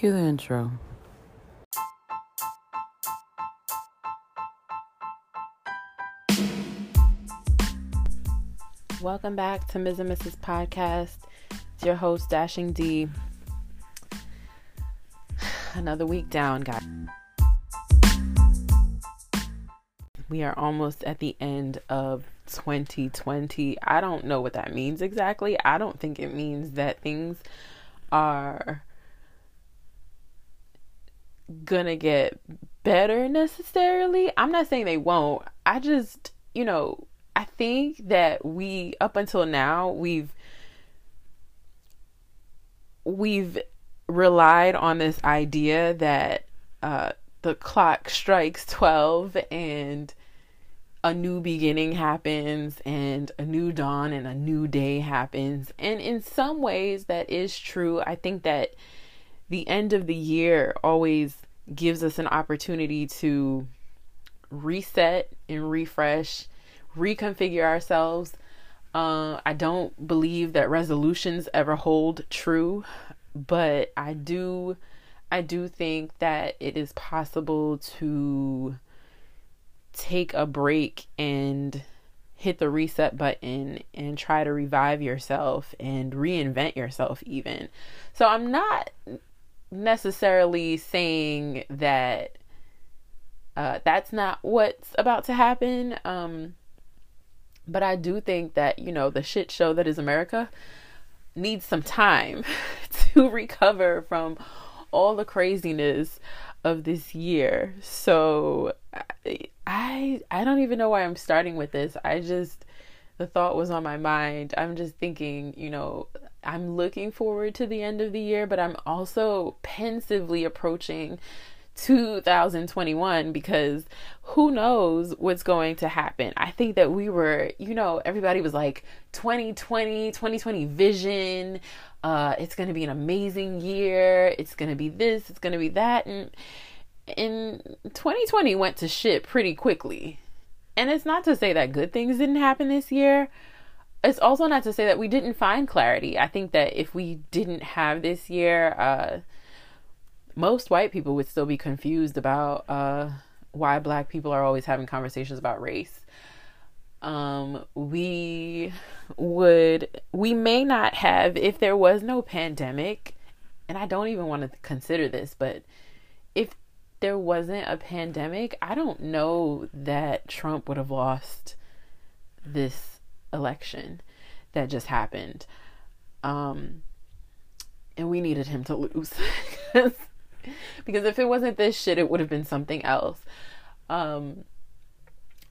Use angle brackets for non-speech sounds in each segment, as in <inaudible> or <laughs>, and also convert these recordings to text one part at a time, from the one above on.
Cue the intro. Welcome back to Ms. and Mrs. Podcast. It's your host, Dashing D. <sighs> Another week down, guys. We are almost at the end of 2020. I don't know what that means exactly. I don't think it means that things are gonna get better necessarily. I'm not saying they won't. I just, you know, I think that we up until now we've we've relied on this idea that uh, the clock strikes 12 and a new beginning happens and a new dawn and a new day happens. And in some ways, that is true. I think that the end of the year always gives us an opportunity to reset and refresh, reconfigure ourselves. Uh, I don't believe that resolutions ever hold true, but I do, I do think that it is possible to take a break and hit the reset button and try to revive yourself and reinvent yourself even. So I'm not necessarily saying that uh, that's not what's about to happen. Um, but I do think that, you know, the shit show that is America needs some time <laughs> to recover from all the craziness of this year. So I I don't even know why I'm starting with this. I just the thought was on my mind. I'm just thinking, you know, I'm looking forward to the end of the year, but I'm also pensively approaching 2021 because who knows what's going to happen. I think that we were, you know, everybody was like 2020, 2020 vision. Uh it's going to be an amazing year. It's going to be this, it's going to be that and in 2020 went to shit pretty quickly. And it's not to say that good things didn't happen this year. It's also not to say that we didn't find clarity. I think that if we didn't have this year, uh, most white people would still be confused about uh, why black people are always having conversations about race. Um, we would, we may not have, if there was no pandemic, and I don't even want to consider this, but if there wasn't a pandemic, I don't know that Trump would have lost this election that just happened. Um, and we needed him to lose. <laughs> because if it wasn't this shit, it would have been something else. Um,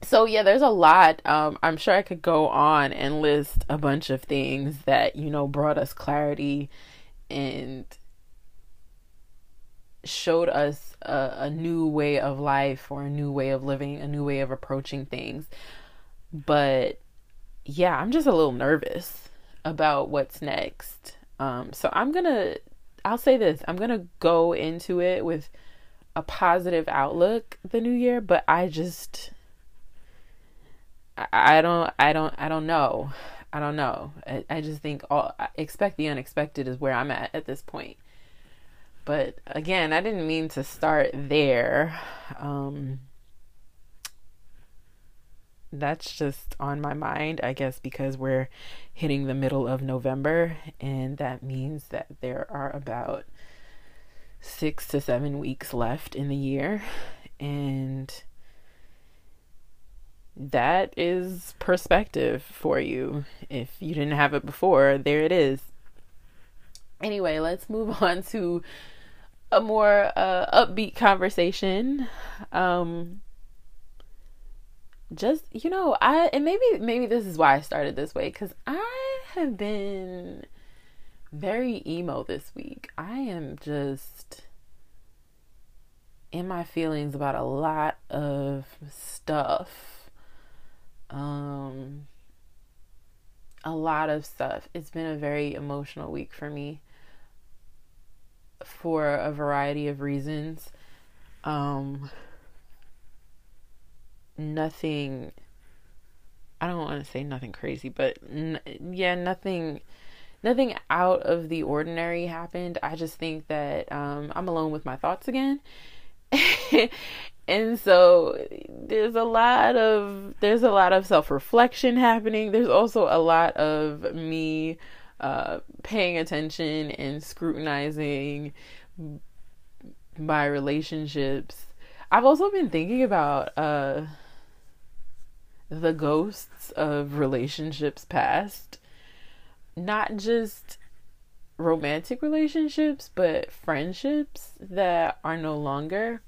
so yeah, there's a lot. Um, I'm sure I could go on and list a bunch of things that, you know, brought us clarity and showed us a, a, new way of life or a new way of living, a new way of approaching things. But yeah, I'm just a little nervous about what's next. Um, so I'm gonna, I'll say this, I'm gonna go into it with a positive outlook the new year, but I just, I, don't, I don't, I don't know. I don't know. I, I just think all expect the unexpected is where I'm at at this point. But again, I didn't mean to start there. Um, that's just on my mind, I guess, because we're hitting the middle of November, and that means that there are about six to seven weeks left in the year. And that is perspective for you. If you didn't have it before, there it is. Anyway, let's move <laughs> on to a more uh, upbeat conversation. Um, just you know, I and maybe maybe this is why I started this way because I have been very emo this week. I am just in my feelings about a lot of stuff. Um, a lot of stuff. It's been a very emotional week for me for a variety of reasons. Um, nothing, I don't want to say nothing crazy, but n- yeah, nothing, nothing out of the ordinary happened. I just think that um, I'm alone with my thoughts again. <laughs> and so there's a lot of there's a lot of self-reflection happening. There's also a lot of me uh, paying attention and scrutinizing my relationships. I've also been thinking about uh, the ghosts of relationships past not just romantic relationships, but friendships that are no longer.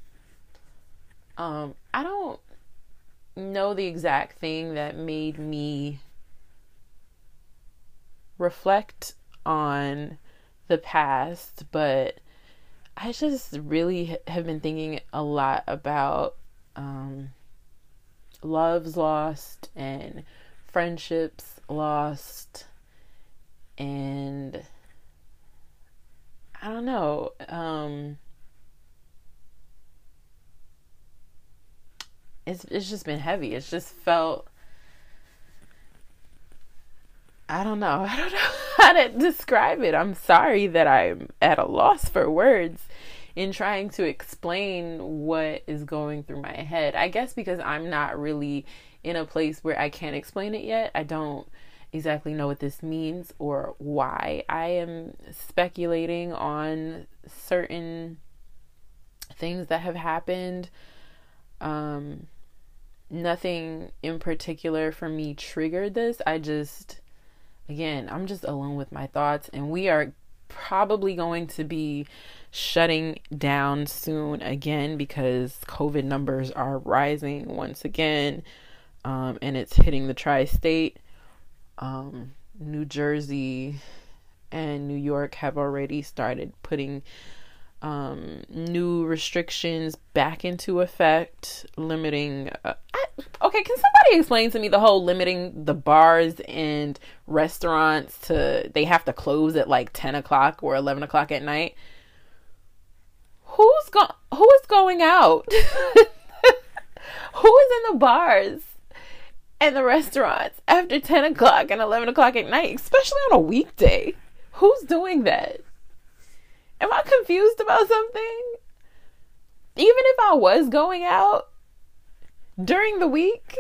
Um, I don't know the exact thing that made me reflect on the past, but I just really have been thinking a lot about um, loves lost and friendships lost and I don't know. Um, it's it's just been heavy. It's just felt. I don't know. <laughs> I don't know how to describe it. I'm sorry that I'm at a loss for words in trying to explain what is going through my head. I guess because I'm not really in a place where I can't explain it yet. I don't exactly know what this means or why. I am speculating on certain things that have happened. Um, nothing in particular for me triggered this. I just, again, I'm just alone with my thoughts, and we are probably going to be shutting down soon again because COVID numbers are rising once again, um, and it's hitting the tri state um, New Jersey and New York have already started putting um, new restrictions back into effect, limiting. Uh, okay, can somebody explain to me the whole limiting the bars and restaurants to they have to close at like ten o'clock or eleven o'clock at night? Who's go Who is going out? <laughs> who is in the bars? and the restaurants after 10 o'clock and 11 o'clock at night, especially on a weekday. Who's doing that? Am I confused about something? Even if I was going out during the week,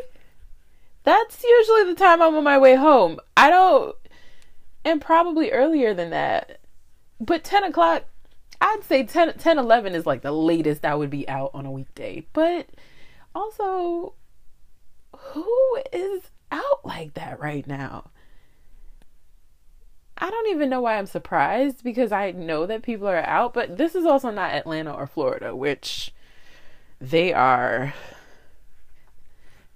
that's usually the time I'm on my way home. I don't, and probably earlier than that. But 10 o'clock, I'd say 10, 10 11 is like the latest I would be out on a weekday. But also, who is out like that right now? I don't even know why I'm surprised because I know that people are out, but this is also not Atlanta or Florida, which they are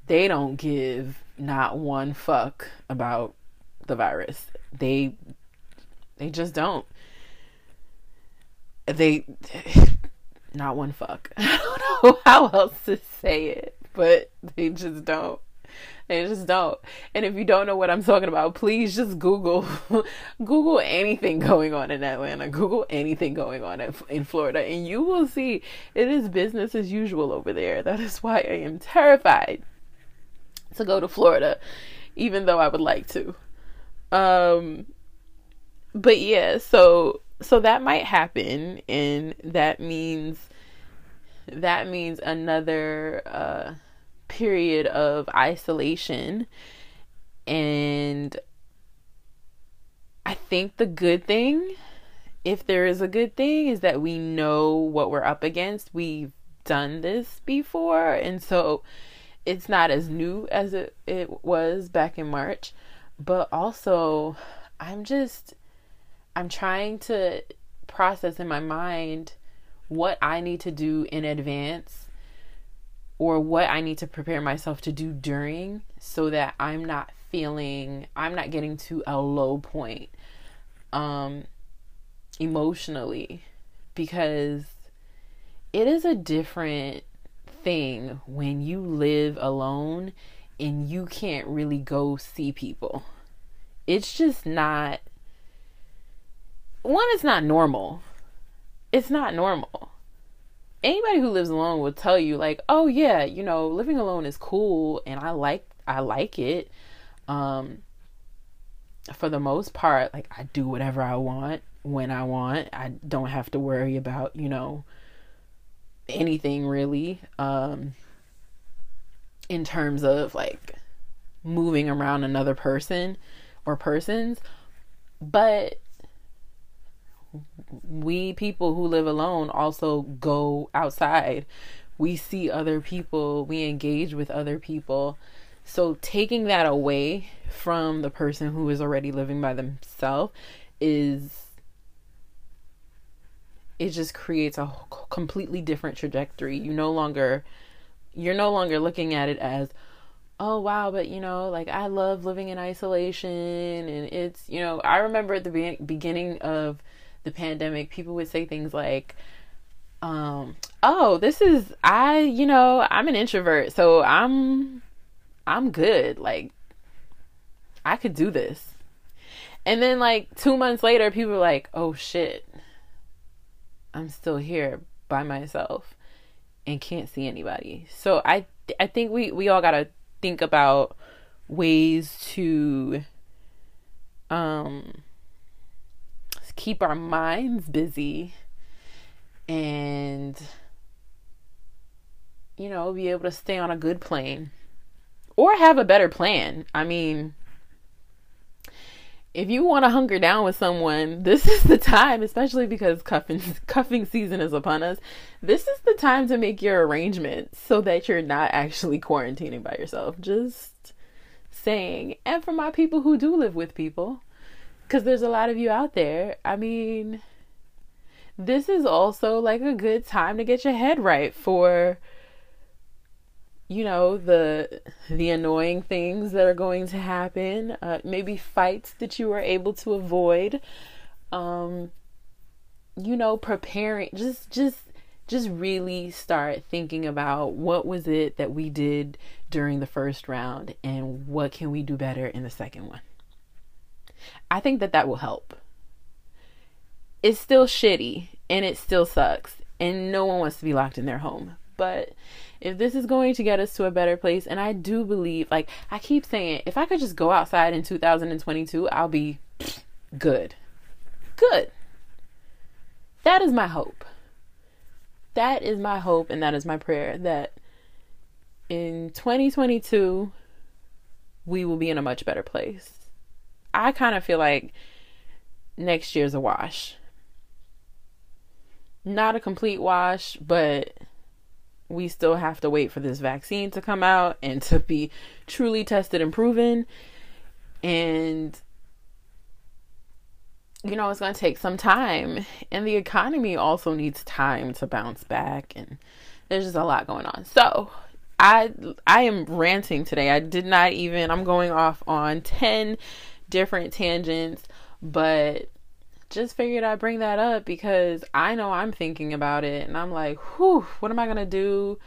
they don't give not one fuck about the virus. They they just don't. They <laughs> not one fuck. <laughs> I don't know how else to say it but they just don't. They just don't. And if you don't know what I'm talking about, please just Google <laughs> Google anything going on in Atlanta. Google anything going on in Florida and you will see it is business as usual over there. That is why I am terrified to go to Florida even though I would like to. Um but yeah, so so that might happen and that means that means another uh period of isolation. And I think the good thing, if there is a good thing, is that we know what we're up against. We've done this before. And so it's not as new as it, it was back in March. But also, I'm just, I'm trying to process in my mind what I need to do in advance or what I need to prepare myself to do during so that I'm not feeling I'm not getting to a low point um emotionally because it is a different thing when you live alone and you can't really go see people. It's just not one it's not normal. It's not normal anybody who lives alone will tell you like oh yeah you know living alone is cool and i like i like it um for the most part, like I do whatever I want when I want. I don't have to worry about, you know, anything really um in terms of like moving around another person or persons. But we people who live alone also go outside. We see other people, we engage with other people. So taking that away from the person who is already living by themselves is it just creates a completely different trajectory. You no longer you're no longer looking at it as oh wow but you know like i love living in isolation and it's you know i remember at the be- beginning of the pandemic people would say things like um oh this is i you know i'm an introvert so i'm i'm good like i could do this and then like 2 months later people were like oh shit i'm still here by myself and can't see anybody. So i i think we we all got to think about ways to um keep our minds busy and you know be able to stay on a good plane or have a better plan. I mean if you want to hunker down with someone, <laughs> this is the time, especially because cuffing <laughs> cuffing season is upon us. This is the time to make your arrangements so that you're not actually quarantining by yourself. Just saying. And for my people who do live with people, cuz there's a lot of you out there. I mean, this is also like a good time to get your head right for you know the the annoying things that are going to happen uh, maybe fights that you were able to avoid um you know preparing just just just really start thinking about what was it that we did during the first round and what can we do better in the second one. I think that that will help. It's still shitty and it still sucks and no one wants to be locked in their home but if this is going to get us to a better place, and I do believe, like I keep saying, if I could just go outside in 2022, I'll be good. Good. That is my hope. That is my hope, and that is my prayer that in 2022, we will be in a much better place. I kind of feel like next year's a wash. Not a complete wash, but we still have to wait for this vaccine to come out and to be truly tested and proven. And, you know, it's going to take some time. And the economy also needs time to bounce back. And there's just a lot going on. So, I I am ranting today. I did not even I'm going off on 10 different tangents, but just figured I'd bring that up because I know I'm thinking about it and I'm like, whew, what am I gonna do?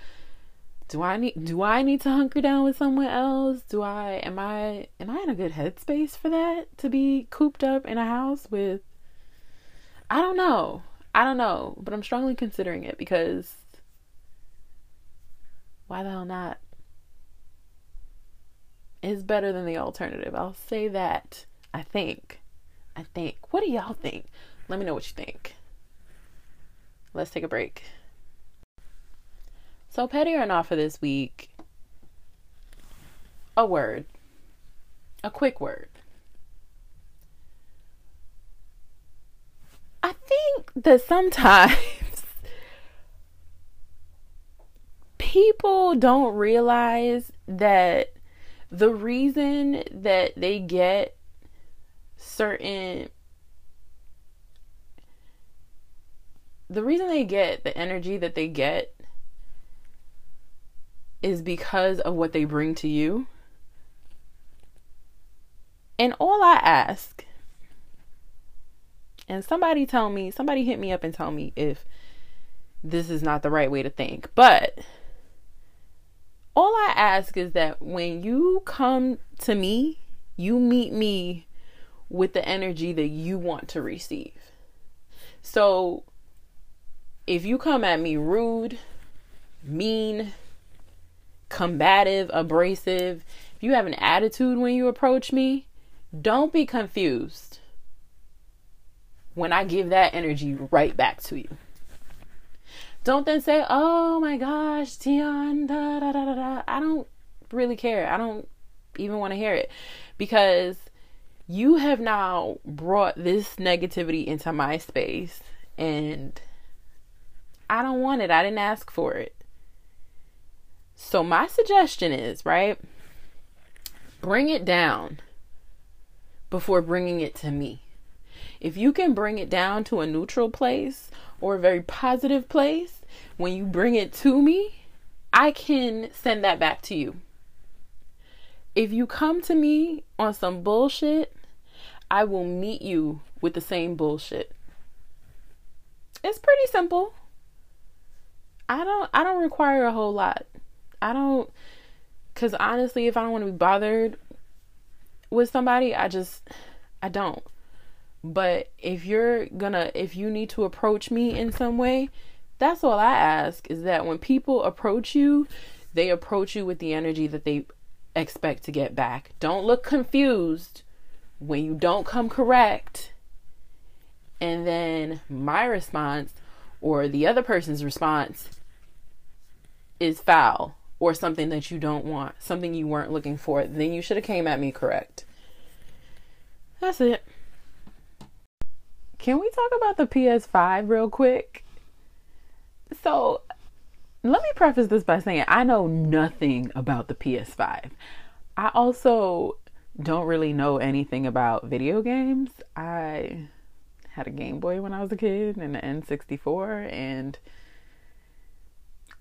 Do I need do I need to hunker down with someone else? Do I am I am I in a good headspace for that? To be cooped up in a house with I don't know. I don't know, but I'm strongly considering it because why the hell not? It's better than the alternative. I'll say that. I think. I think. What do y'all think? Let me know what you think. Let's take a break. So, petty or not for this week, a word, a quick word. I think that sometimes <laughs> people don't realize that the reason that they get certain the reason they get the energy that they get is because of what they bring to you. And all I ask, and somebody tell me, somebody hit me up and tell me if this is not the right way to think. But all I ask is that when you come to me, you meet me with the energy that you want to receive. So if you come at me rude, mean, combative, abrasive, if you have an attitude when you approach me, Don't be confused when I give that energy right back to you. Don't then say, oh my gosh, Dionne, da da da da da. I don't really care. I don't even want to hear it because you have now brought this negativity into my space and I don't want it. I didn't ask for it. So, my suggestion is, right? Bring it down before bringing it to me. If you can bring it down to a neutral place or a very positive place, when you bring it to me, I can send that back to you. If you come to me on some bullshit, I will meet you with the same bullshit. It's pretty simple. I don't I don't require a whole lot. I don't cuz honestly if I don't want to be bothered with somebody, I just I don't. But if you're gonna if you need to approach me in some way, that's all I ask is that when people approach you, they approach you with the energy that they expect to get back. Don't look confused when you don't come correct. And then my response or the other person's response is foul or something that you don't want, something you weren't looking for, then you should have came at me correct. That's it. Can we talk about the PS5 real quick? So, let me preface this by saying I know nothing about the PS5. I also don't really know anything about video games. I had a Game Boy when I was a kid and an N64 and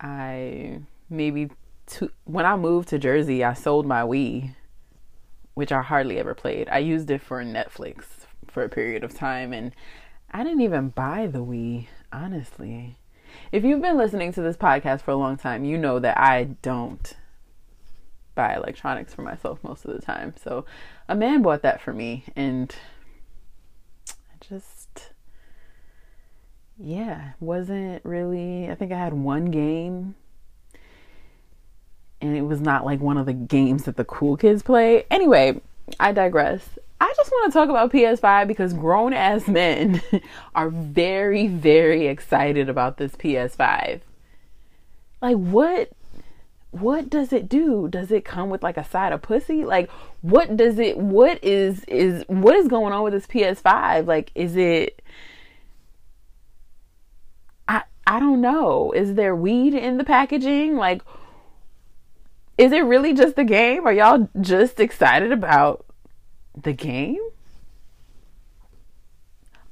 I maybe two, when I moved to Jersey, I sold my Wii, which I hardly ever played. I used it for Netflix for a period of time, and I didn't even buy the Wii, honestly. If you've been listening to this podcast for a long time, you know that I don't buy electronics for myself most of the time. So a man bought that for me, and I just yeah, wasn't really. I think I had one game, and it was not like one of the games that the cool kids play. Anyway, I digress. I just want to talk about PS5 because grown ass men <laughs> are very, very excited about this PS5. Like, what? What does it do? Does it come with like a side of pussy? Like, what does it? What is is what is going on with this PS5? Like, is it? I I don't know. Is there weed in the packaging? Like, is it really just the game? Are y'all just excited about the game?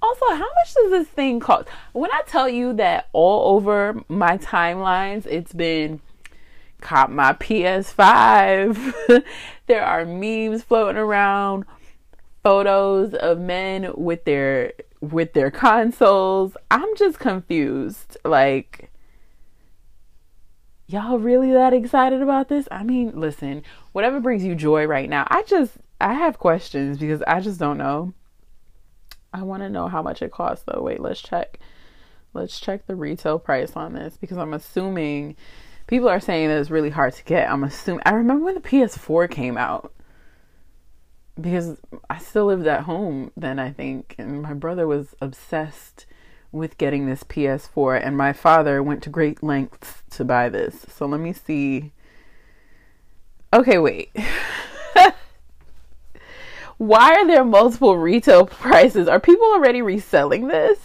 Also, how much does this thing cost? When I tell you that all over my timelines, it's been cop my PS5. <laughs> there are memes floating around, photos of men with their with their consoles. I'm just confused. Like, y'all really that excited about this? I mean, listen, whatever brings you joy right now. I just, I have questions because I just don't know. I want to know how much it costs though. Wait, let's check. Let's check the retail price on this because I'm assuming people are saying that it's really hard to get. I'm assuming I remember when the PS4 came out because I still lived at home then, I think, and my brother was obsessed with getting this PS4, and my father went to great lengths to buy this. So let me see. Okay, wait. <laughs> Why are there multiple retail <laughs> prices? Are people already reselling this?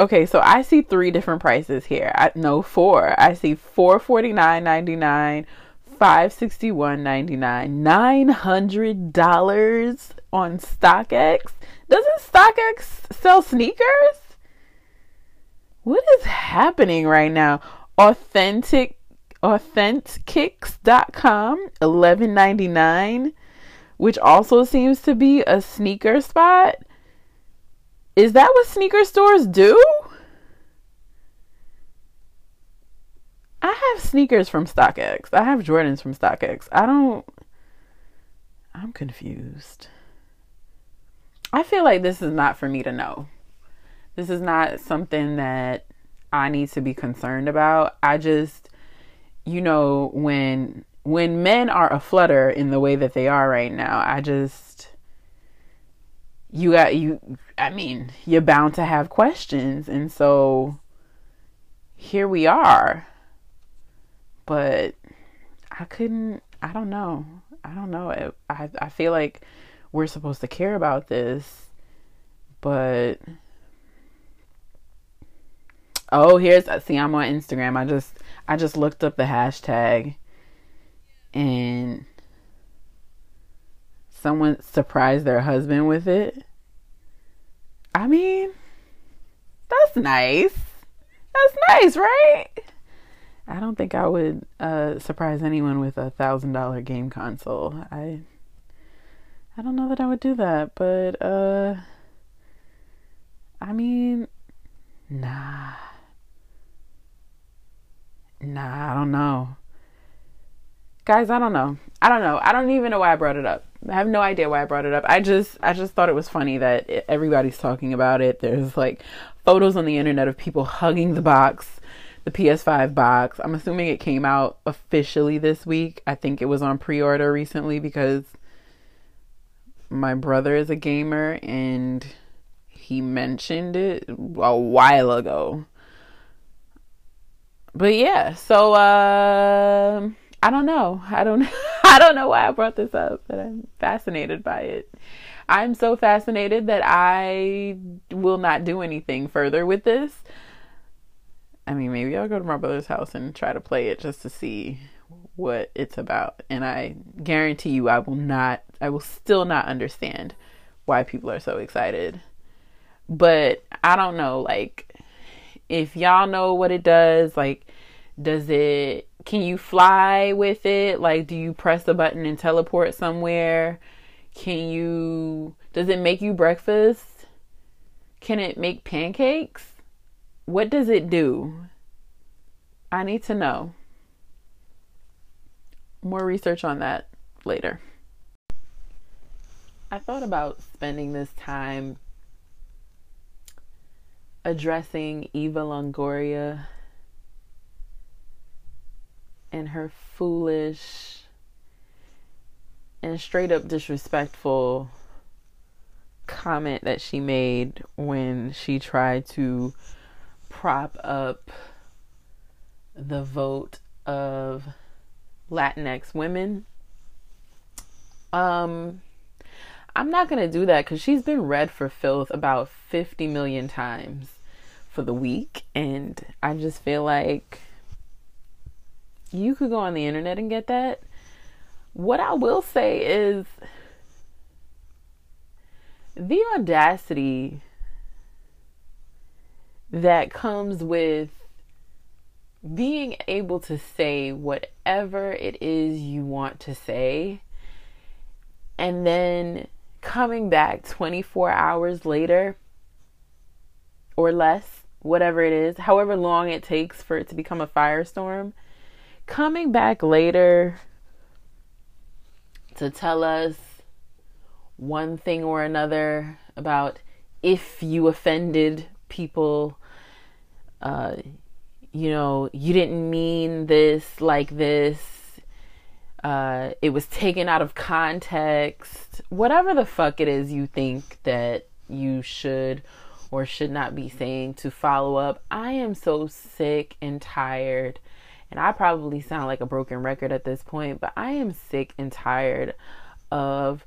Okay, so I see three different prices here. I no four. I see four forty nine ninety nine, five sixty one ninety nine, nine hundred dollars on StockX. Doesn't StockX sell sneakers? What is happening right now? Authentic authentkicks.com 11.99 which also seems to be a sneaker spot is that what sneaker stores do I have sneakers from StockX. I have Jordans from StockX. I don't. I'm confused. I feel like this is not for me to know. This is not something that I need to be concerned about. I just, you know, when when men are a flutter in the way that they are right now, I just you got you I mean, you're bound to have questions and so here we are. But I couldn't I don't know. I don't know. I I feel like we're supposed to care about this, but oh, here's see I'm on Instagram. I just I just looked up the hashtag and someone surprised their husband with it. I mean, that's nice. That's nice, right? I don't think I would uh, surprise anyone with a thousand dollar game console. I I don't know that I would do that, but uh I mean nah. Nah, I don't know. Guys, I don't know. I don't know. I don't even know why I brought it up. I have no idea why I brought it up. I just I just thought it was funny that everybody's talking about it. There's like photos on the internet of people hugging the box, the PS5 box. I'm assuming it came out officially this week. I think it was on pre-order recently because my brother is a gamer and he mentioned it a while ago. But yeah, so uh, I don't know. I don't <laughs> I don't know why I brought this up, but I'm fascinated by it. I'm so fascinated that I will not do anything further with this. I mean, maybe I'll go to my brother's house and try to play it just to see what it's about. And I guarantee you, I will not, I will still not understand why people are so excited. But I don't know, like, if y'all know what it does, like, does it, can you fly with it? Like, do you press a button and teleport somewhere? Can you, does it make you breakfast? Can it make pancakes? What does it do? I need to know more research on that later. I thought about spending this time addressing Eva Longoria and her foolish and straight up disrespectful comment that she made when she tried to prop up the vote of Latinx women. Um, I'm not gonna do that because she's been read for filth about 50 million times for the week, and I just feel like you could go on the internet and get that. What I will say is the audacity that comes with being able to say whatever it is you want to say and then coming back 24 hours later or less, whatever it is, however long it takes for it to become a firestorm, coming back later to tell us one thing or another about if you offended people, uh, you know, you didn't mean this like this. Uh, it was taken out of context. Whatever the fuck it is you think that you should or should not be saying to follow up. I am so sick and tired. And I probably sound like a broken record at this point, but I am sick and tired of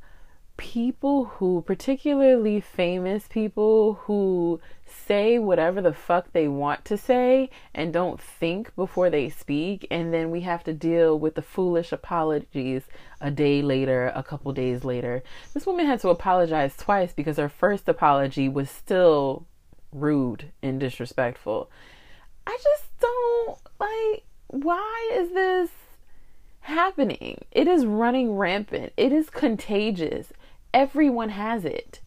people who, particularly famous people who say whatever the fuck they want to say and don't think before they speak, and then we have to deal with the foolish apologies a day later, a couple days later. This woman had to apologize twice because her first apology was still rude and disrespectful. I just don't like, why is this? happening. It is running rampant. It is contagious. Everyone has it.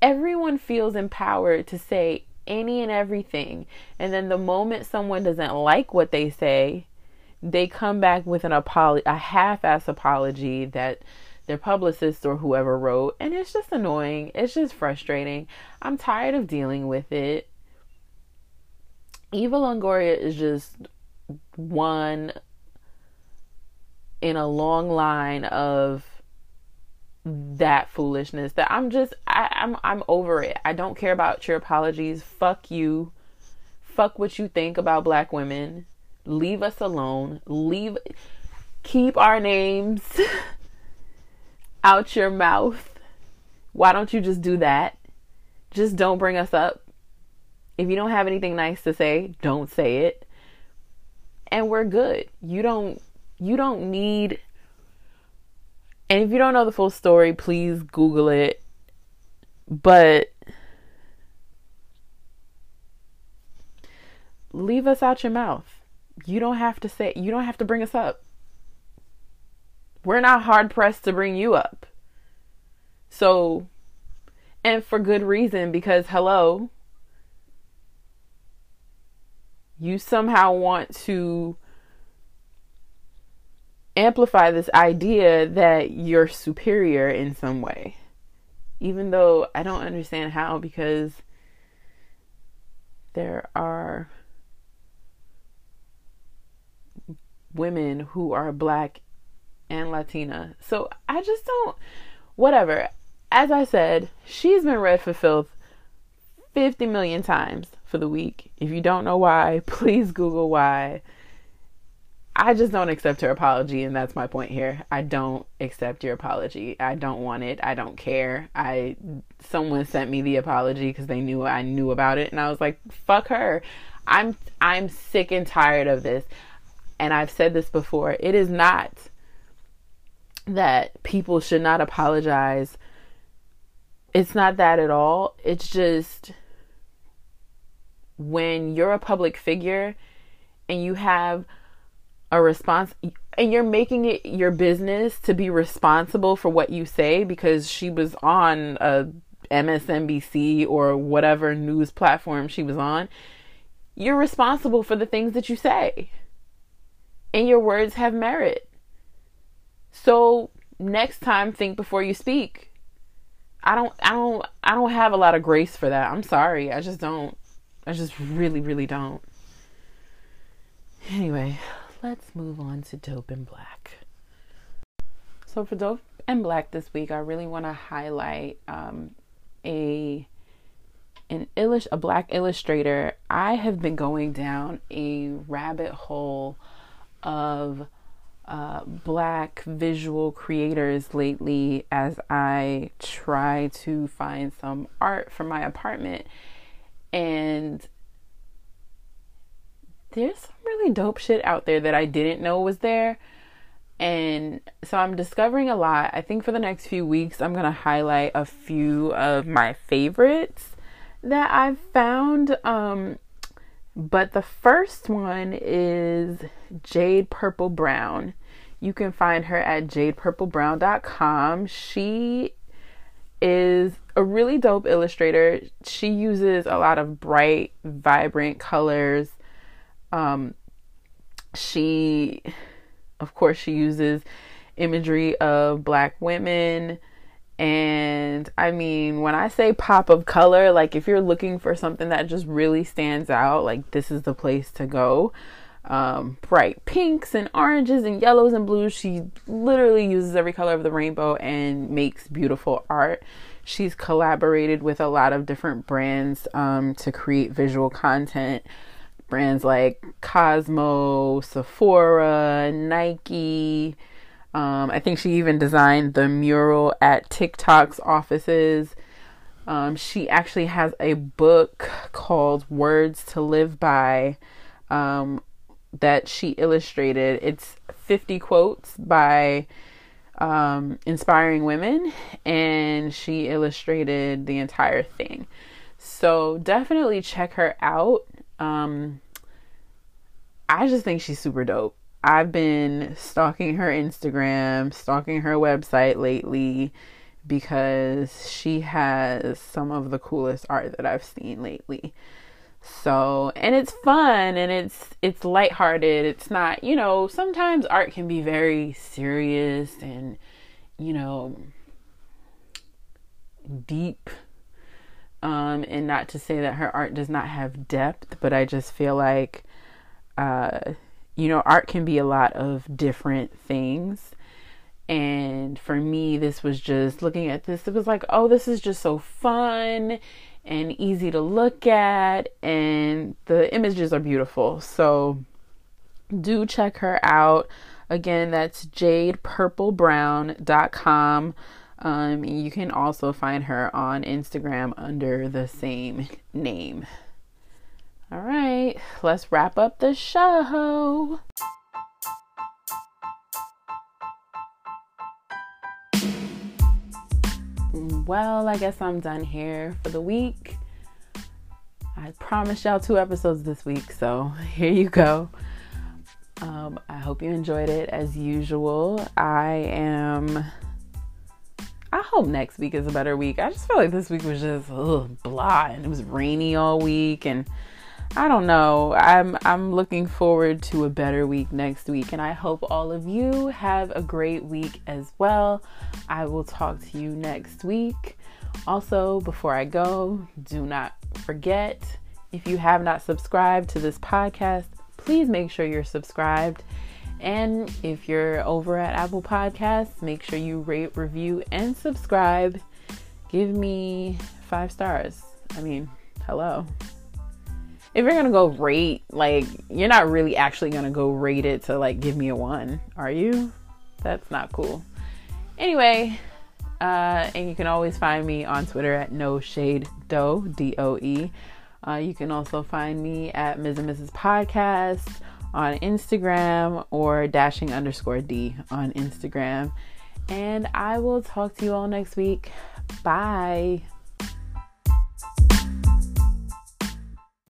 Everyone feels empowered to say any and everything. And then the moment someone doesn't like what they say, they come back with an apology, a half-ass apology that their publicist or whoever wrote, and it's just annoying. It's just frustrating. I'm tired of dealing with it. Eva Longoria is just one in a long line of that foolishness that I'm just I, I'm I'm over it. I don't care about your apologies. Fuck you. Fuck what you think about black women. Leave us alone. Leave keep our names <laughs> out your mouth. Why don't you just do that? Just don't bring us up. If you don't have anything nice to say, don't say it. And we're good. You don't you don't need and if you don't know the full story, please Google it. But leave us out your mouth. You don't have to say, you don't have to bring us up. We're not hard pressed to bring you up. So, and for good reason, because hello, you somehow want to amplify this idea that you're superior in some way. Even though I don't understand how, because there are women who are black and Latina. So I just don't, whatever. As I said, she's been read for filth 50 million times for the week. If you don't know why, <laughs> please Google why. I just don't accept her apology, and that's my point here. I don't accept your apology. I don't want it. I don't care. I someone sent me the apology because they knew I knew about it, and I was like, "Fuck her." I'm I'm sick and tired of this, and I've said this before. It is not that people should not apologize. It's not that at all. It's just when you're a public figure and you have a response and you're making it your business to be responsible for what you say because she was on a MSNBC or whatever news platform she was on you're responsible for the things that you say. And your words have merit. So next time think before you speak. I don't i don't i don't have a lot of grace for that. I'm sorry. I just don't i just really really don't anyway let's move on to Dope and Black. So for Dope and Black this week, I really want to highlight um, a an illust- a black illustrator. I have been going down a rabbit hole of uh, black visual creators lately as I try to find some art for my apartment. And there's some really dope shit out there that I didn't know was there. And so I'm discovering a lot. I think for the next few weeks, I'm going to highlight a few of my favorites that I've found. Um, but the first one is Jade Purple Brown. You can find her at jadepurplebrown.com. She is a really dope illustrator. She uses a lot of bright, vibrant colors um, she, of course, she uses imagery of black women. And I mean, when I say pop of color, like if you're looking for something that just really stands out, like this is the place to go. Um, bright pinks and oranges and yellows and blues. She literally uses every color of the rainbow and makes beautiful art. She's collaborated with a lot of different brands um, to create visual content brands like Cosmo, Sephora, Nike. Um, I think she even designed the mural at TikTok's offices. Um, she actually has a book called Words to Live By um, that she illustrated. It's 50 quotes by um, inspiring women, and she illustrated the entire thing. So definitely check her out. Um, I just think she's super dope. I've been stalking her Instagram, stalking her website lately because she has some of the coolest art that I've seen lately. So, and it's fun and it's it's lighthearted. It's not, you know, sometimes art can be very serious and you know, deep um, and not to say that her art does not have depth, but I just feel like, uh, you know, art can be a lot of different things. And for me, this was just looking at this, it was like, oh, this is just so fun and easy to look at, and the images are beautiful. So do check her out. Again, that's jadepurplebrown.com. Um, you can also find her on Instagram under the same name. All right, let's wrap up the show. Well, I guess I'm done here for the week. I promised y'all two episodes this week, so <laughs> here you go. Um, I hope you enjoyed it as usual. I am. I hope next week is a better week. I just feel like this week was just ugh, blah, and it was rainy all week, and I don't know. I'm I'm looking forward to a better week next week and I hope all of you have a great week as well. I will talk to you next week. Also, before I go, do not forget if you have not subscribed to this podcast, please make sure you're subscribed. And if you're over at Apple Podcasts, make sure you rate, review, and subscribe. Give me five stars. I mean, hello if you're gonna go rate, like you're not really actually gonna go rate it to like give me a one, are you? That's not cool. Anyway, uh, and you can always find me on Twitter at no shade doe d o e. Uh, you can also find me at Ms. and Mrs. Podcast on Instagram or dashing underscore D on Instagram. And I will talk to you all next week. Bye.